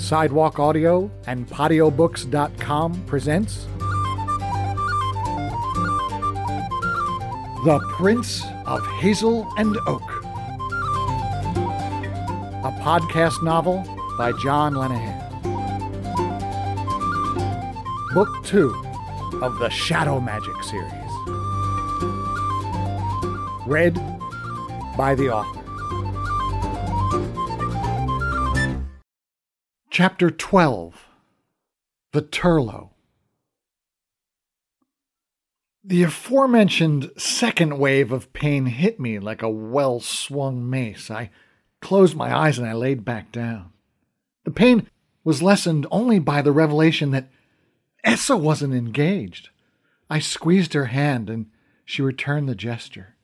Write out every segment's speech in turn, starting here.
Sidewalk Audio and PatioBooks.com presents The Prince of Hazel and Oak, a podcast novel by John Lenihan. Book 2 of the Shadow Magic series. Read by the author. Chapter 12 The Turlough The aforementioned second wave of pain hit me like a well swung mace. I closed my eyes and I laid back down. The pain was lessened only by the revelation that Essa wasn't engaged. I squeezed her hand and she returned the gesture.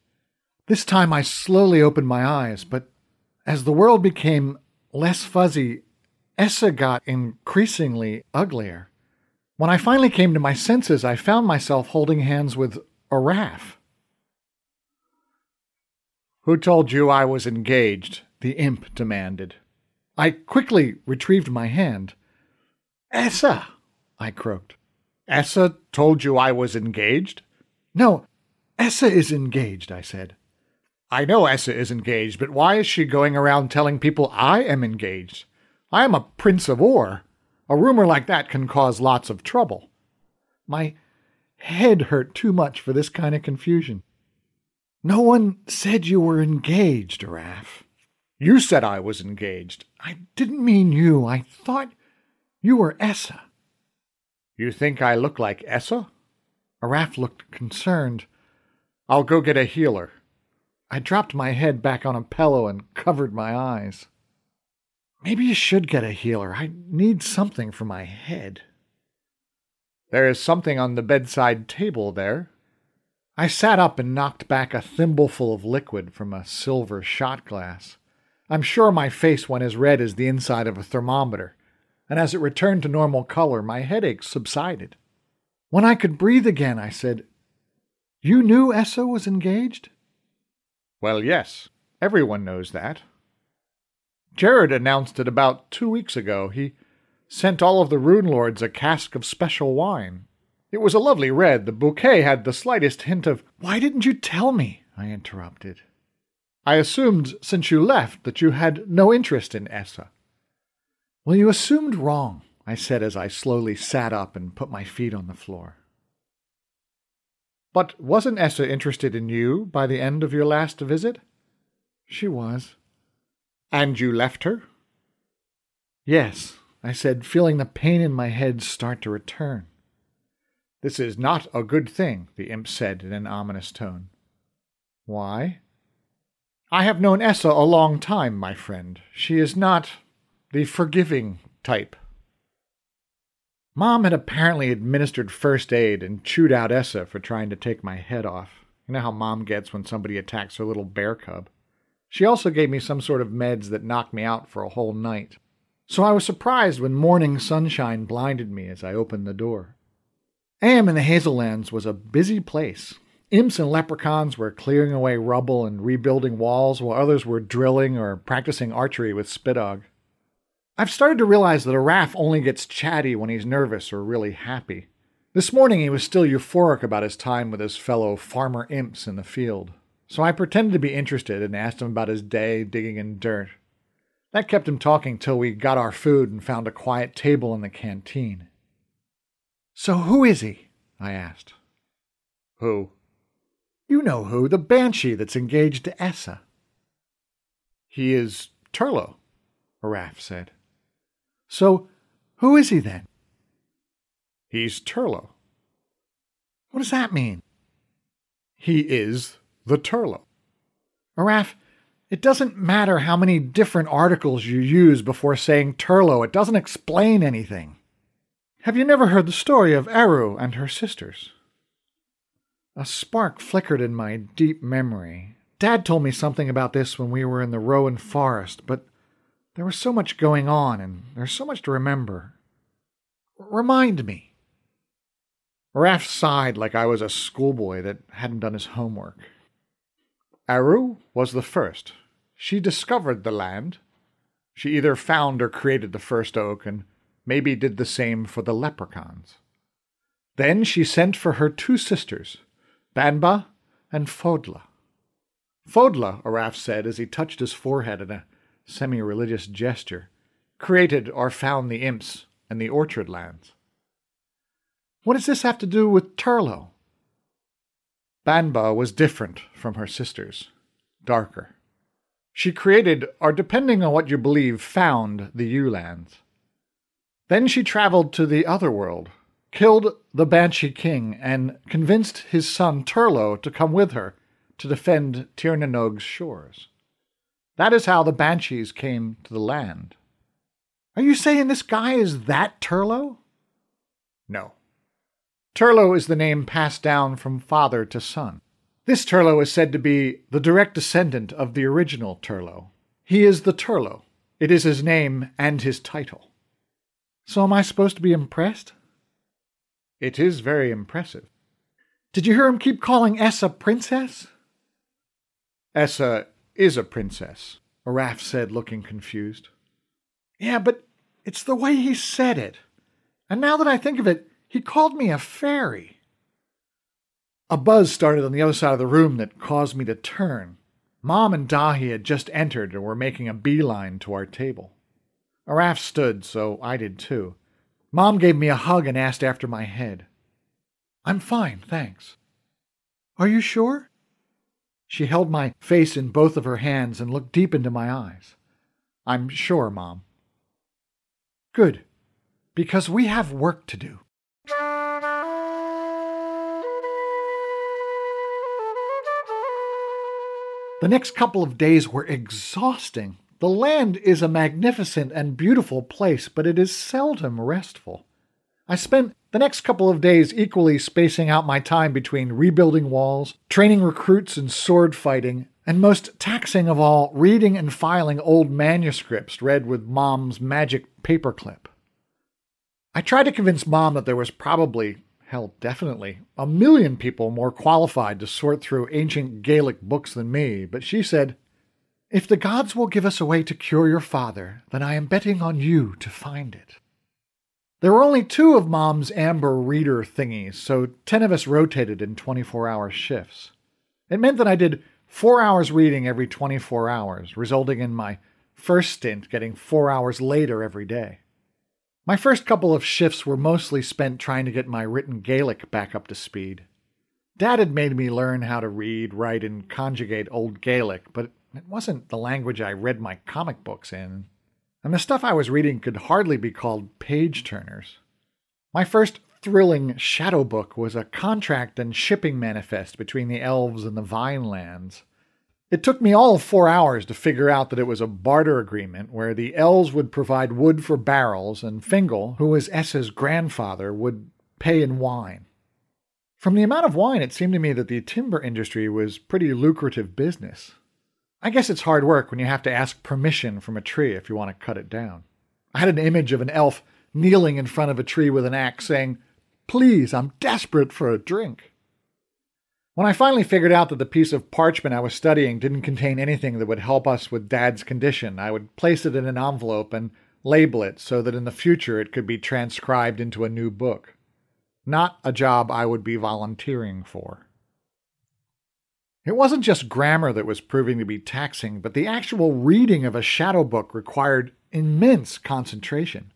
This time I slowly opened my eyes, but as the world became less fuzzy Essa got increasingly uglier. When I finally came to my senses, I found myself holding hands with Araf. Who told you I was engaged? the imp demanded. I quickly retrieved my hand. Essa, I croaked. Essa told you I was engaged? No, Essa is engaged, I said. I know Essa is engaged, but why is she going around telling people I am engaged? I am a prince of Or. A rumor like that can cause lots of trouble. My head hurt too much for this kind of confusion. No one said you were engaged, Araf. You said I was engaged. I didn't mean you. I thought you were Essa. You think I look like Essa? Araf looked concerned. I'll go get a healer. I dropped my head back on a pillow and covered my eyes. Maybe you should get a healer. I need something for my head. There is something on the bedside table there. I sat up and knocked back a thimbleful of liquid from a silver shot glass. I'm sure my face went as red as the inside of a thermometer, and as it returned to normal color, my headache subsided. When I could breathe again, I said, You knew Essa was engaged? Well, yes. Everyone knows that. Jared announced it about two weeks ago. He sent all of the Rune Lords a cask of special wine. It was a lovely red. The bouquet had the slightest hint of. Why didn't you tell me? I interrupted. I assumed since you left that you had no interest in Essa. Well, you assumed wrong, I said as I slowly sat up and put my feet on the floor. But wasn't Essa interested in you by the end of your last visit? She was. And you left her? Yes, I said, feeling the pain in my head start to return. This is not a good thing, the imp said in an ominous tone. Why? I have known Essa a long time, my friend. She is not the forgiving type. Mom had apparently administered first aid and chewed out Essa for trying to take my head off. You know how mom gets when somebody attacks her little bear cub. She also gave me some sort of meds that knocked me out for a whole night. So I was surprised when morning sunshine blinded me as I opened the door. Am in the Hazellands was a busy place. Imps and leprechauns were clearing away rubble and rebuilding walls, while others were drilling or practicing archery with Spiddog. I've started to realize that Araf only gets chatty when he's nervous or really happy. This morning he was still euphoric about his time with his fellow farmer imps in the field. So I pretended to be interested and asked him about his day digging in dirt. That kept him talking till we got our food and found a quiet table in the canteen. So who is he? I asked. Who? You know who, the banshee that's engaged to Essa. He is Turlough, Araf said. So who is he then? He's Turlough. What does that mean? He is the Turlough. Araf, it doesn't matter how many different articles you use before saying Turlough, it doesn't explain anything. Have you never heard the story of Eru and her sisters? A spark flickered in my deep memory. Dad told me something about this when we were in the Rowan forest, but there was so much going on, and there's so much to remember. Remind me. Araf sighed like I was a schoolboy that hadn't done his homework. Eru was the first. She discovered the land. She either found or created the first oak, and maybe did the same for the leprechauns. Then she sent for her two sisters, Banba and Fodla. Fodla, Araf said as he touched his forehead in a semi religious gesture, created or found the imps and the orchard lands. What does this have to do with Turlough? Banba was different from her sisters, darker. She created, or depending on what you believe, found the Yew. Then she traveled to the other world, killed the Banshee king, and convinced his son Turlough to come with her to defend Tir na nOg's shores. That is how the Banshees came to the land. Are you saying this guy is that Turlough? No. Turlough is the name passed down from father to son. This Turlough is said to be the direct descendant of the original Turlough. He is the Turlough. It is his name and his title. So am I supposed to be impressed? It is very impressive. Did you hear him keep calling Essa princess? Essa is a princess, Araf said, looking confused. Yeah, but it's the way he said it. And now that I think of it, he called me a fairy. A buzz started on the other side of the room that caused me to turn. Mom and Dahi had just entered and were making a beeline to our table. Araf stood, so I did too. Mom gave me a hug and asked after my head. I'm fine, thanks. Are you sure? She held my face in both of her hands and looked deep into my eyes. I'm sure, Mom. Good, because we have work to do. The next couple of days were exhausting. The land is a magnificent and beautiful place, but it is seldom restful. I spent the next couple of days equally spacing out my time between rebuilding walls, training recruits in sword fighting, and most taxing of all, reading and filing old manuscripts read with Mom's magic paperclip. I tried to convince Mom that there was probably, hell, definitely, a million people more qualified to sort through ancient Gaelic books than me, but she said, If the gods will give us a way to cure your father, then I am betting on you to find it. There were only two of Mom's amber reader thingies, so ten of us rotated in 24 hour shifts. It meant that I did four hours reading every 24 hours, resulting in my first stint getting four hours later every day. My first couple of shifts were mostly spent trying to get my written Gaelic back up to speed. Dad had made me learn how to read, write, and conjugate Old Gaelic, but it wasn't the language I read my comic books in, and the stuff I was reading could hardly be called page turners. My first thrilling shadow book was a contract and shipping manifest between the elves and the Vinelands. It took me all four hours to figure out that it was a barter agreement where the elves would provide wood for barrels and Fingal, who was Essa's grandfather, would pay in wine. From the amount of wine, it seemed to me that the timber industry was pretty lucrative business. I guess it's hard work when you have to ask permission from a tree if you want to cut it down. I had an image of an elf kneeling in front of a tree with an axe saying, Please, I'm desperate for a drink. When I finally figured out that the piece of parchment I was studying didn't contain anything that would help us with Dad's condition, I would place it in an envelope and label it so that in the future it could be transcribed into a new book. Not a job I would be volunteering for. It wasn't just grammar that was proving to be taxing, but the actual reading of a shadow book required immense concentration.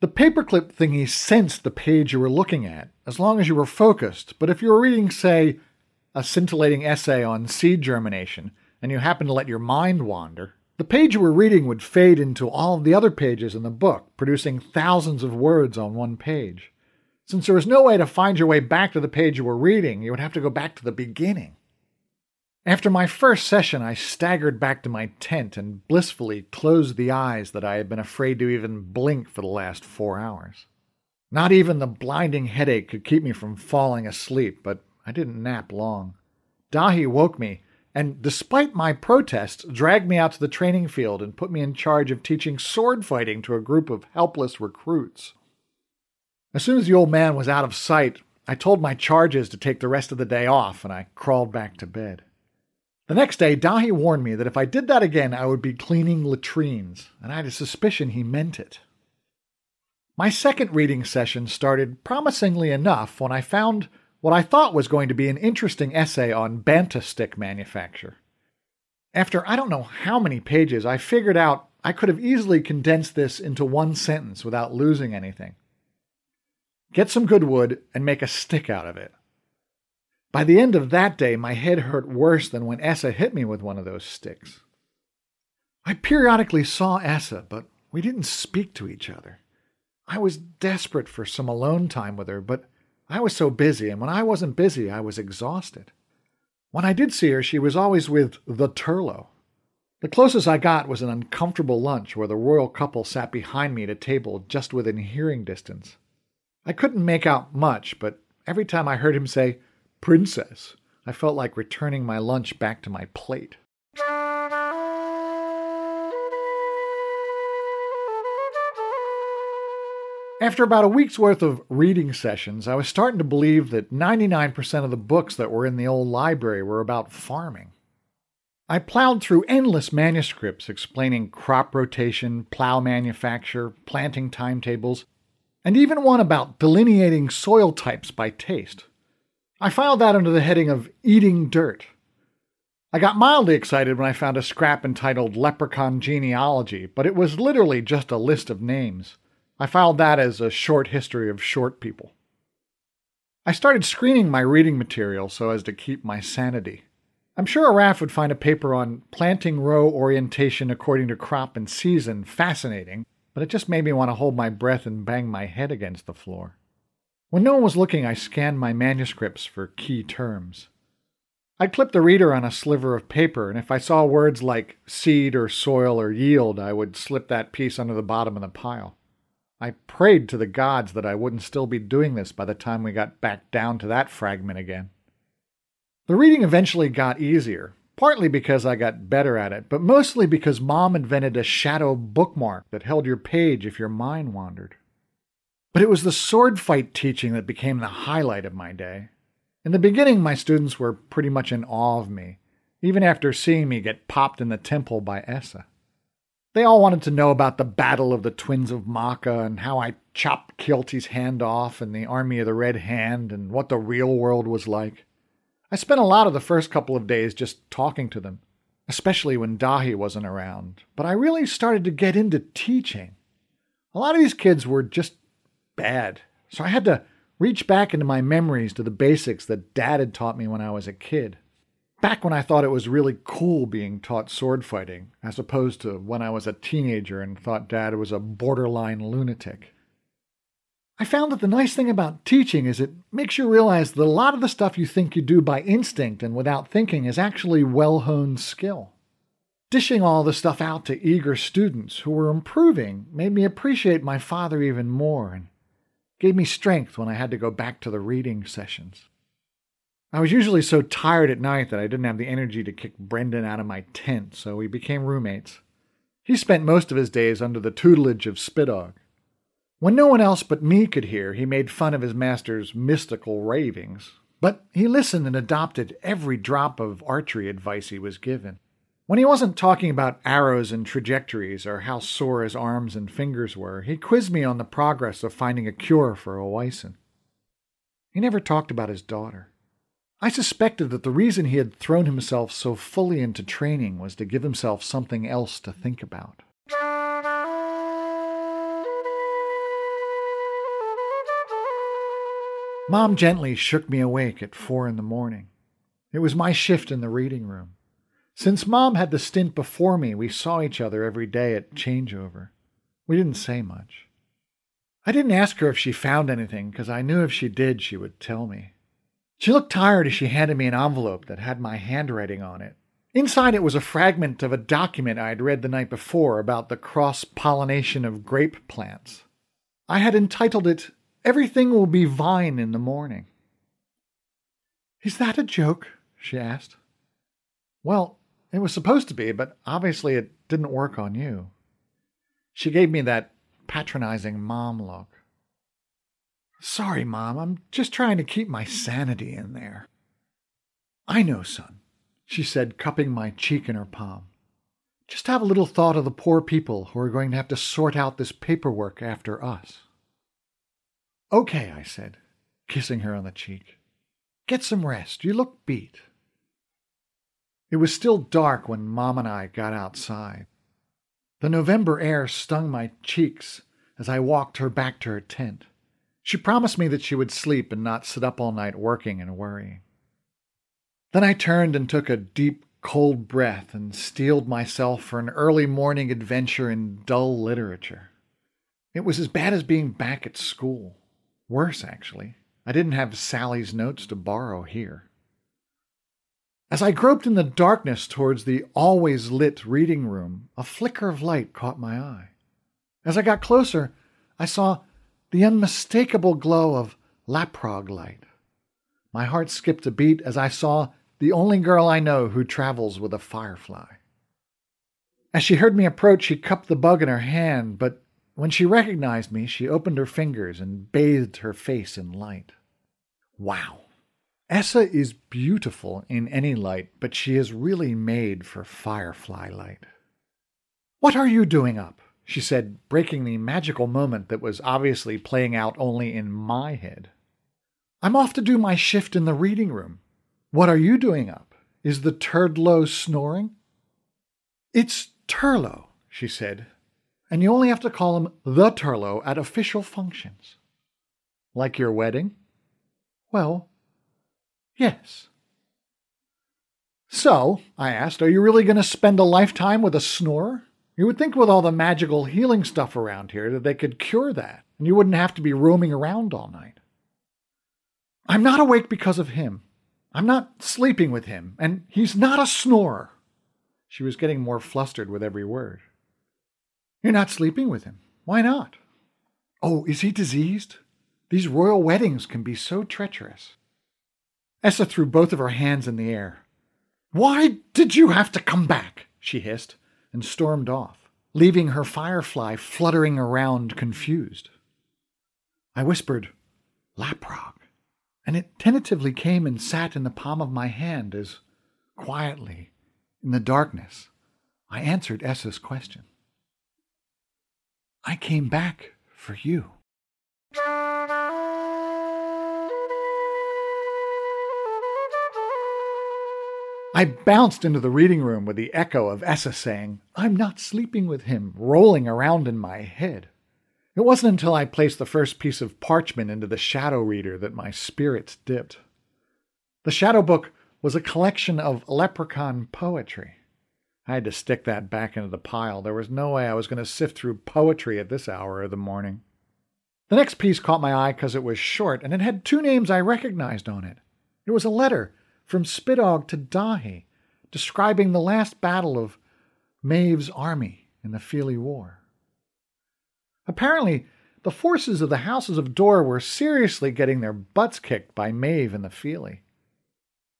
The paperclip thingy sensed the page you were looking at, as long as you were focused, but if you were reading, say, a scintillating essay on seed germination, and you happen to let your mind wander, the page you were reading would fade into all the other pages in the book, producing thousands of words on one page. Since there was no way to find your way back to the page you were reading, you would have to go back to the beginning. After my first session, I staggered back to my tent and blissfully closed the eyes that I had been afraid to even blink for the last four hours. Not even the blinding headache could keep me from falling asleep, but I didn't nap long. Dahi woke me, and despite my protests, dragged me out to the training field and put me in charge of teaching sword fighting to a group of helpless recruits. As soon as the old man was out of sight, I told my charges to take the rest of the day off, and I crawled back to bed. The next day, Dahi warned me that if I did that again, I would be cleaning latrines, and I had a suspicion he meant it. My second reading session started promisingly enough when I found what I thought was going to be an interesting essay on banta stick manufacture. After I don't know how many pages, I figured out I could have easily condensed this into one sentence without losing anything. Get some good wood and make a stick out of it. By the end of that day, my head hurt worse than when Essa hit me with one of those sticks. I periodically saw Essa, but we didn't speak to each other. I was desperate for some alone time with her, but I was so busy, and when I wasn't busy, I was exhausted. When I did see her, she was always with the Turlough. The closest I got was an uncomfortable lunch where the royal couple sat behind me at a table just within hearing distance. I couldn't make out much, but every time I heard him say, Princess, I felt like returning my lunch back to my plate. After about a week's worth of reading sessions, I was starting to believe that 99% of the books that were in the old library were about farming. I plowed through endless manuscripts explaining crop rotation, plow manufacture, planting timetables, and even one about delineating soil types by taste. I filed that under the heading of Eating Dirt. I got mildly excited when I found a scrap entitled Leprechaun Genealogy, but it was literally just a list of names. I filed that as a short history of short people. I started screening my reading material so as to keep my sanity. I'm sure Araf would find a paper on planting row orientation according to crop and season fascinating, but it just made me want to hold my breath and bang my head against the floor. When no one was looking, I scanned my manuscripts for key terms. I'd clip the reader on a sliver of paper, and if I saw words like seed or soil or yield, I would slip that piece under the bottom of the pile. I prayed to the gods that I wouldn't still be doing this by the time we got back down to that fragment again. The reading eventually got easier, partly because I got better at it, but mostly because Mom invented a shadow bookmark that held your page if your mind wandered. But it was the sword fight teaching that became the highlight of my day. In the beginning, my students were pretty much in awe of me, even after seeing me get popped in the temple by Essa. They all wanted to know about the Battle of the Twins of Maka and how I chopped Kealty's hand off and the Army of the Red Hand and what the real world was like. I spent a lot of the first couple of days just talking to them, especially when Dahi wasn't around, but I really started to get into teaching. A lot of these kids were just bad. So I had to reach back into my memories to the basics that Dad had taught me when I was a kid. Back when I thought it was really cool being taught sword fighting, as opposed to when I was a teenager and thought Dad was a borderline lunatic. I found that the nice thing about teaching is it makes you realize that a lot of the stuff you think you do by instinct and without thinking is actually well honed skill. Dishing all the stuff out to eager students who were improving made me appreciate my father even more and gave me strength when I had to go back to the reading sessions. I was usually so tired at night that I didn't have the energy to kick Brendan out of my tent, so we became roommates. He spent most of his days under the tutelage of Spiddog. When no one else but me could hear, he made fun of his master's mystical ravings, but he listened and adopted every drop of archery advice he was given. When he wasn't talking about arrows and trajectories or how sore his arms and fingers were, he quizzed me on the progress of finding a cure for Oisin. He never talked about his daughter. I suspected that the reason he had thrown himself so fully into training was to give himself something else to think about. Mom gently shook me awake at four in the morning. It was my shift in the reading room. Since Mom had the stint before me, we saw each other every day at changeover. We didn't say much. I didn't ask her if she found anything, because I knew if she did, she would tell me. She looked tired as she handed me an envelope that had my handwriting on it. Inside it was a fragment of a document I had read the night before about the cross pollination of grape plants. I had entitled it, Everything Will Be Vine in the Morning. Is that a joke? she asked. Well, it was supposed to be, but obviously it didn't work on you. She gave me that patronizing mom look. Sorry, Mom, I'm just trying to keep my sanity in there. I know, son. she said, cupping my cheek in her palm. Just have a little thought of the poor people who are going to have to sort out this paperwork after us. Okay, I said, kissing her on the cheek. Get some rest. You look beat. It was still dark when Mom and I got outside. The November air stung my cheeks as I walked her back to her tent. She promised me that she would sleep and not sit up all night working and worrying. Then I turned and took a deep, cold breath and steeled myself for an early morning adventure in dull literature. It was as bad as being back at school. Worse, actually. I didn't have Sally's notes to borrow here. As I groped in the darkness towards the always lit reading room, a flicker of light caught my eye. As I got closer, I saw the unmistakable glow of Laprog light. My heart skipped a beat as I saw the only girl I know who travels with a firefly. As she heard me approach, she cupped the bug in her hand, but when she recognized me, she opened her fingers and bathed her face in light. Wow. Essa is beautiful in any light, but she is really made for firefly light. What are you doing up? She said, breaking the magical moment that was obviously playing out only in my head. I'm off to do my shift in the reading room. What are you doing up? Is the Turdlow snoring? It's Turlough, she said, and you only have to call him the Turlough at official functions. Like your wedding? Well, yes. So, I asked, are you really going to spend a lifetime with a snorer? You would think with all the magical healing stuff around here that they could cure that, and you wouldn't have to be roaming around all night. I'm not awake because of him. I'm not sleeping with him, and he's not a snorer. She was getting more flustered with every word. You're not sleeping with him. Why not? Oh, is he diseased? These royal weddings can be so treacherous. Essa threw both of her hands in the air. Why did you have to come back? she hissed, and stormed off, leaving her firefly fluttering around confused. I whispered, Laprog, and it tentatively came and sat in the palm of my hand as, quietly, in the darkness, I answered Essa's question. I came back for you. I bounced into the reading room with the echo of Essa saying, I'm not sleeping with him, rolling around in my head. It wasn't until I placed the first piece of parchment into the shadow reader that my spirits dipped. The shadow book was a collection of leprechaun poetry. I had to stick that back into the pile. There was no way I was going to sift through poetry at this hour of the morning. The next piece caught my eye because it was short, and it had two names I recognized on it. It was a letter from Spiddog to Dahi, describing the last battle of Maeve's army in the Feely War. Apparently, the forces of the Houses of Dor were seriously getting their butts kicked by Maeve and the Feely.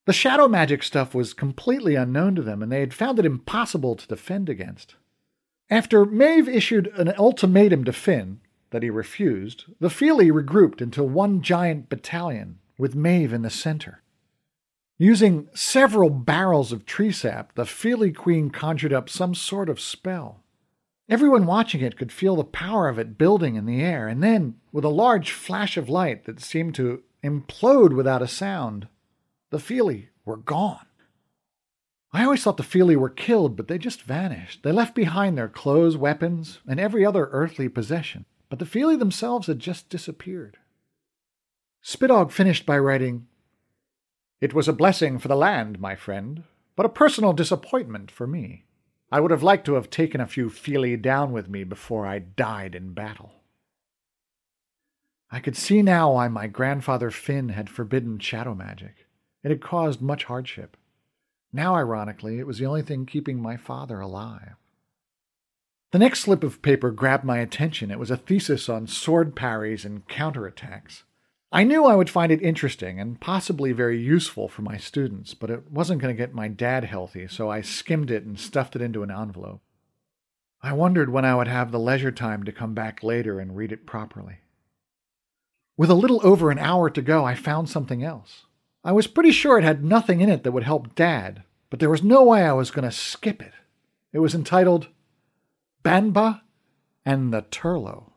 The shadow magic stuff was completely unknown to them, and they had found it impossible to defend against. After Maeve issued an ultimatum to Finn that he refused, the Feely regrouped into one giant battalion, with Maeve in the center. Using several barrels of tree sap, the Feely Queen conjured up some sort of spell. Everyone watching it could feel the power of it building in the air, and then, with a large flash of light that seemed to implode without a sound, the Feely were gone. I always thought the Feely were killed, but they just vanished. They left behind their clothes, weapons, and every other earthly possession, but the Feely themselves had just disappeared. Spiddog finished by writing, It was a blessing for the land, my friend, but a personal disappointment for me. I would have liked to have taken a few Feely down with me before I died in battle. I could see now why my grandfather Finn had forbidden shadow magic. It had caused much hardship. Now, ironically, it was the only thing keeping my father alive. The next slip of paper grabbed my attention. It was a thesis on sword parries and counterattacks. I knew I would find it interesting and possibly very useful for my students, but it wasn't going to get my dad healthy, so I skimmed it and stuffed it into an envelope. I wondered when I would have the leisure time to come back later and read it properly. With a little over an hour to go, I found something else. I was pretty sure it had nothing in it that would help Dad, but there was no way I was going to skip it. It was entitled Banba and the Turlough.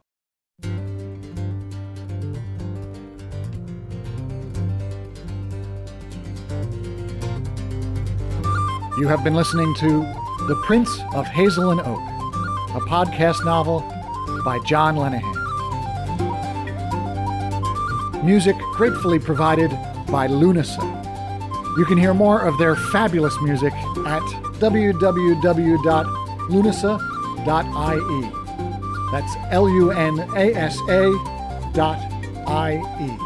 You have been listening to The Prince of Hazel and Oak, a podcast novel by John Lenihan. Music gratefully provided by Lunasa. You can hear more of their fabulous music at www.lunasa.ie. That's L U N A S A dot I E.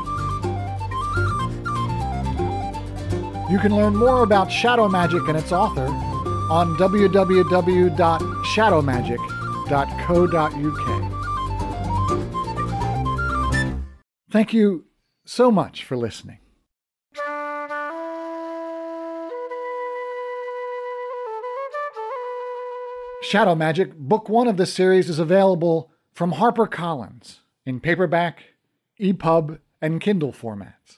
You can learn more about Shadow Magic and its author on www.shadowmagic.co.uk. Thank you so much for listening. Shadow Magic, book one of the series, is available from HarperCollins in paperback, EPUB, and Kindle formats.